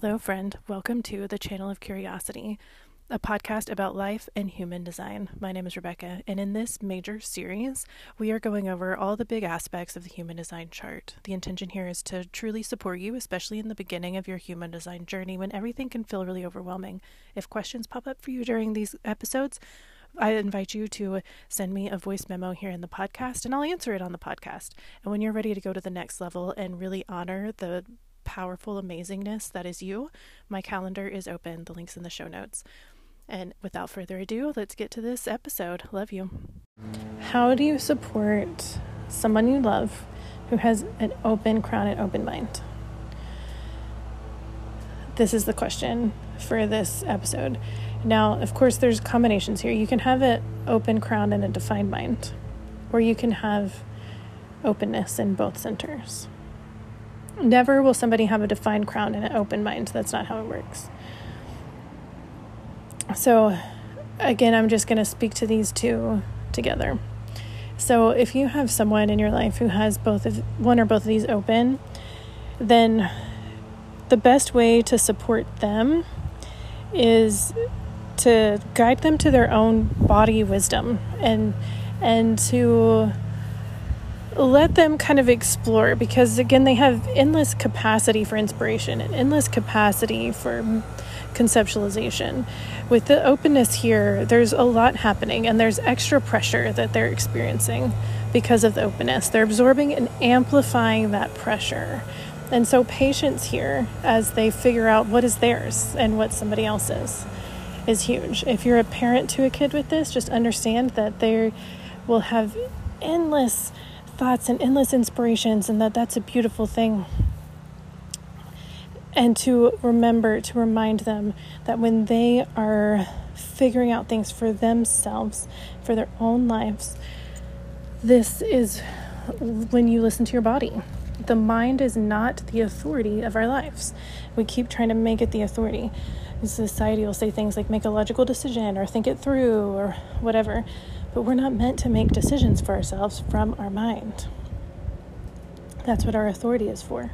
Hello, friend. Welcome to the Channel of Curiosity, a podcast about life and human design. My name is Rebeka, and in this major series, we are going over all the big aspects of the human design chart. The intention here is to truly support you, especially in the beginning of your human design journey when everything can feel really overwhelming. If questions pop up for you during these episodes, I invite you to send me a voice memo here in the podcast and I'll answer it on the podcast. And when you're ready to go to the next level and really honor the powerful amazingness that is you, my calendar is open. The link's in the show notes. And without further ado, let's get to this episode. Love you. How do you support someone you love who has an open crown and open mind? This is the question for this episode. Now, of course, there's combinations here. You can have an open crown and a defined mind, or you can have openness in both centers. Never will somebody have a defined crown and an open mind. That's not how it works. So, again, I'm just going to speak to these two together. So, if you have someone in your life who has both of one or both of these open, then the best way to support them is to guide them to their own body wisdom and and to let them kind of explore because again they have endless capacity for inspiration and endless capacity for conceptualization. With the openness here there's a lot happening and there's extra pressure that they're experiencing because of the openness. They're absorbing and amplifying that pressure. And so patience here as they figure out what is theirs and what somebody else's is huge. If you're a parent to a kid with this just understand that they will have endless thoughts and endless inspirations, and that that's a beautiful thing. And to remember, to remind them that when they are figuring out things for themselves, for their own lives, this is when you listen to your body. The mind is not the authority of our lives. We keep trying to make it the authority. Society will say things like make a logical decision or think it through or whatever. But we're not meant to make decisions for ourselves from our mind. That's what our authority is for.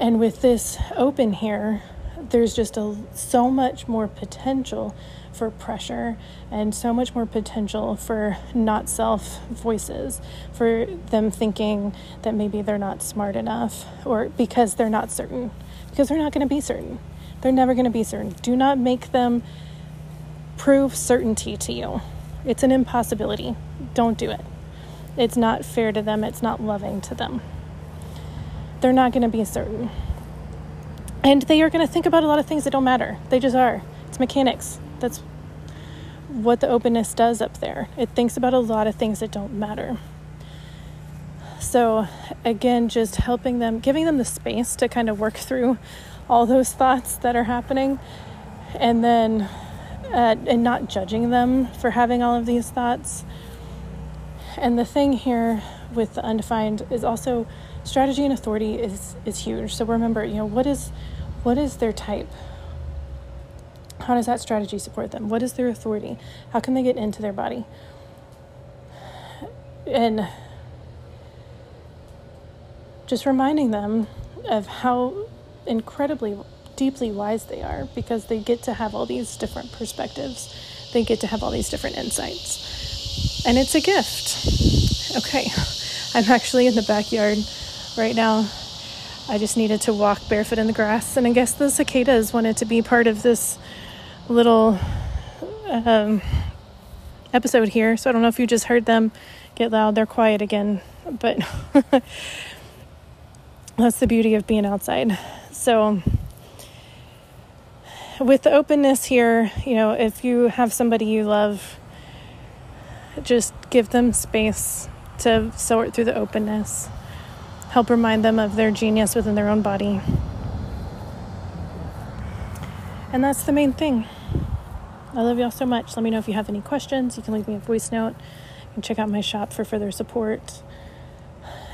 And with this open here, there's just a, so much more potential for pressure and so much more potential for not self voices, for them thinking that maybe they're not smart enough or because they're not certain, because they're not going to be certain. They're never going to be certain. Do not make them prove certainty to you. It's an impossibility. Don't do it. It's not fair to them, it's not loving to them. They're not going to be certain. And they are going to think about a lot of things that don't matter. They just are. It's mechanics. That's what the openness does up there. It thinks about a lot of things that don't matter. So, again, just helping them, giving them the space to kind of work through all those thoughts that are happening, and then and not judging them for having all of these thoughts. And the thing here with the undefined is also strategy and authority is is huge. So remember, you know, what is what is their type? How does that strategy support them? What is their authority? How can they get into their body? And just reminding them of how incredibly deeply wise they are because they get to have all these different perspectives. They get to have all these different insights. And it's a gift. Okay, I'm actually in the backyard right now. I just needed to walk barefoot in the grass, and I guess the cicadas wanted to be part of this little um, episode here. So I don't know if you just heard them get loud. They're quiet again, but that's the beauty of being outside. So, with the openness here, you know, if you have somebody you love, just give them space to sort through the openness. Help remind them of their genius within their own body. And that's the main thing. I love y'all so much. Let me know if you have any questions. You can leave me a voice note. You can check out my shop for further support.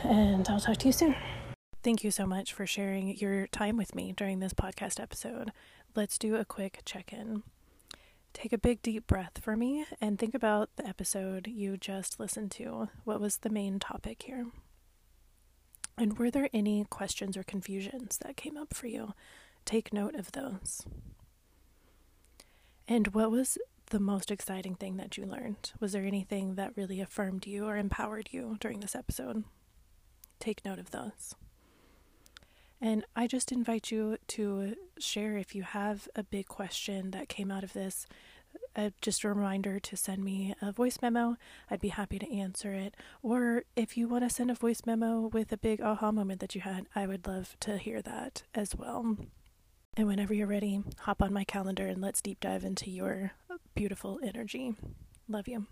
And I'll talk to you soon. Thank you so much for sharing your time with me during this podcast episode let's do a quick check in. Take a big deep breath for me and think about the episode you just listened to. What was the main topic here? And were there any questions or confusions that came up for you take note of those. And what was the most exciting thing that you learned? Was there anything that really affirmed you or empowered you during this episode? Take note of those. And I just invite you to share if you have a big question that came out of this. Uh, just a reminder to send me a voice memo. I'd be happy to answer it. Or if you want to send a voice memo with a big aha moment that you had, I would love to hear that as well. And whenever you're ready, hop on my calendar and let's deep dive into your beautiful energy. Love you.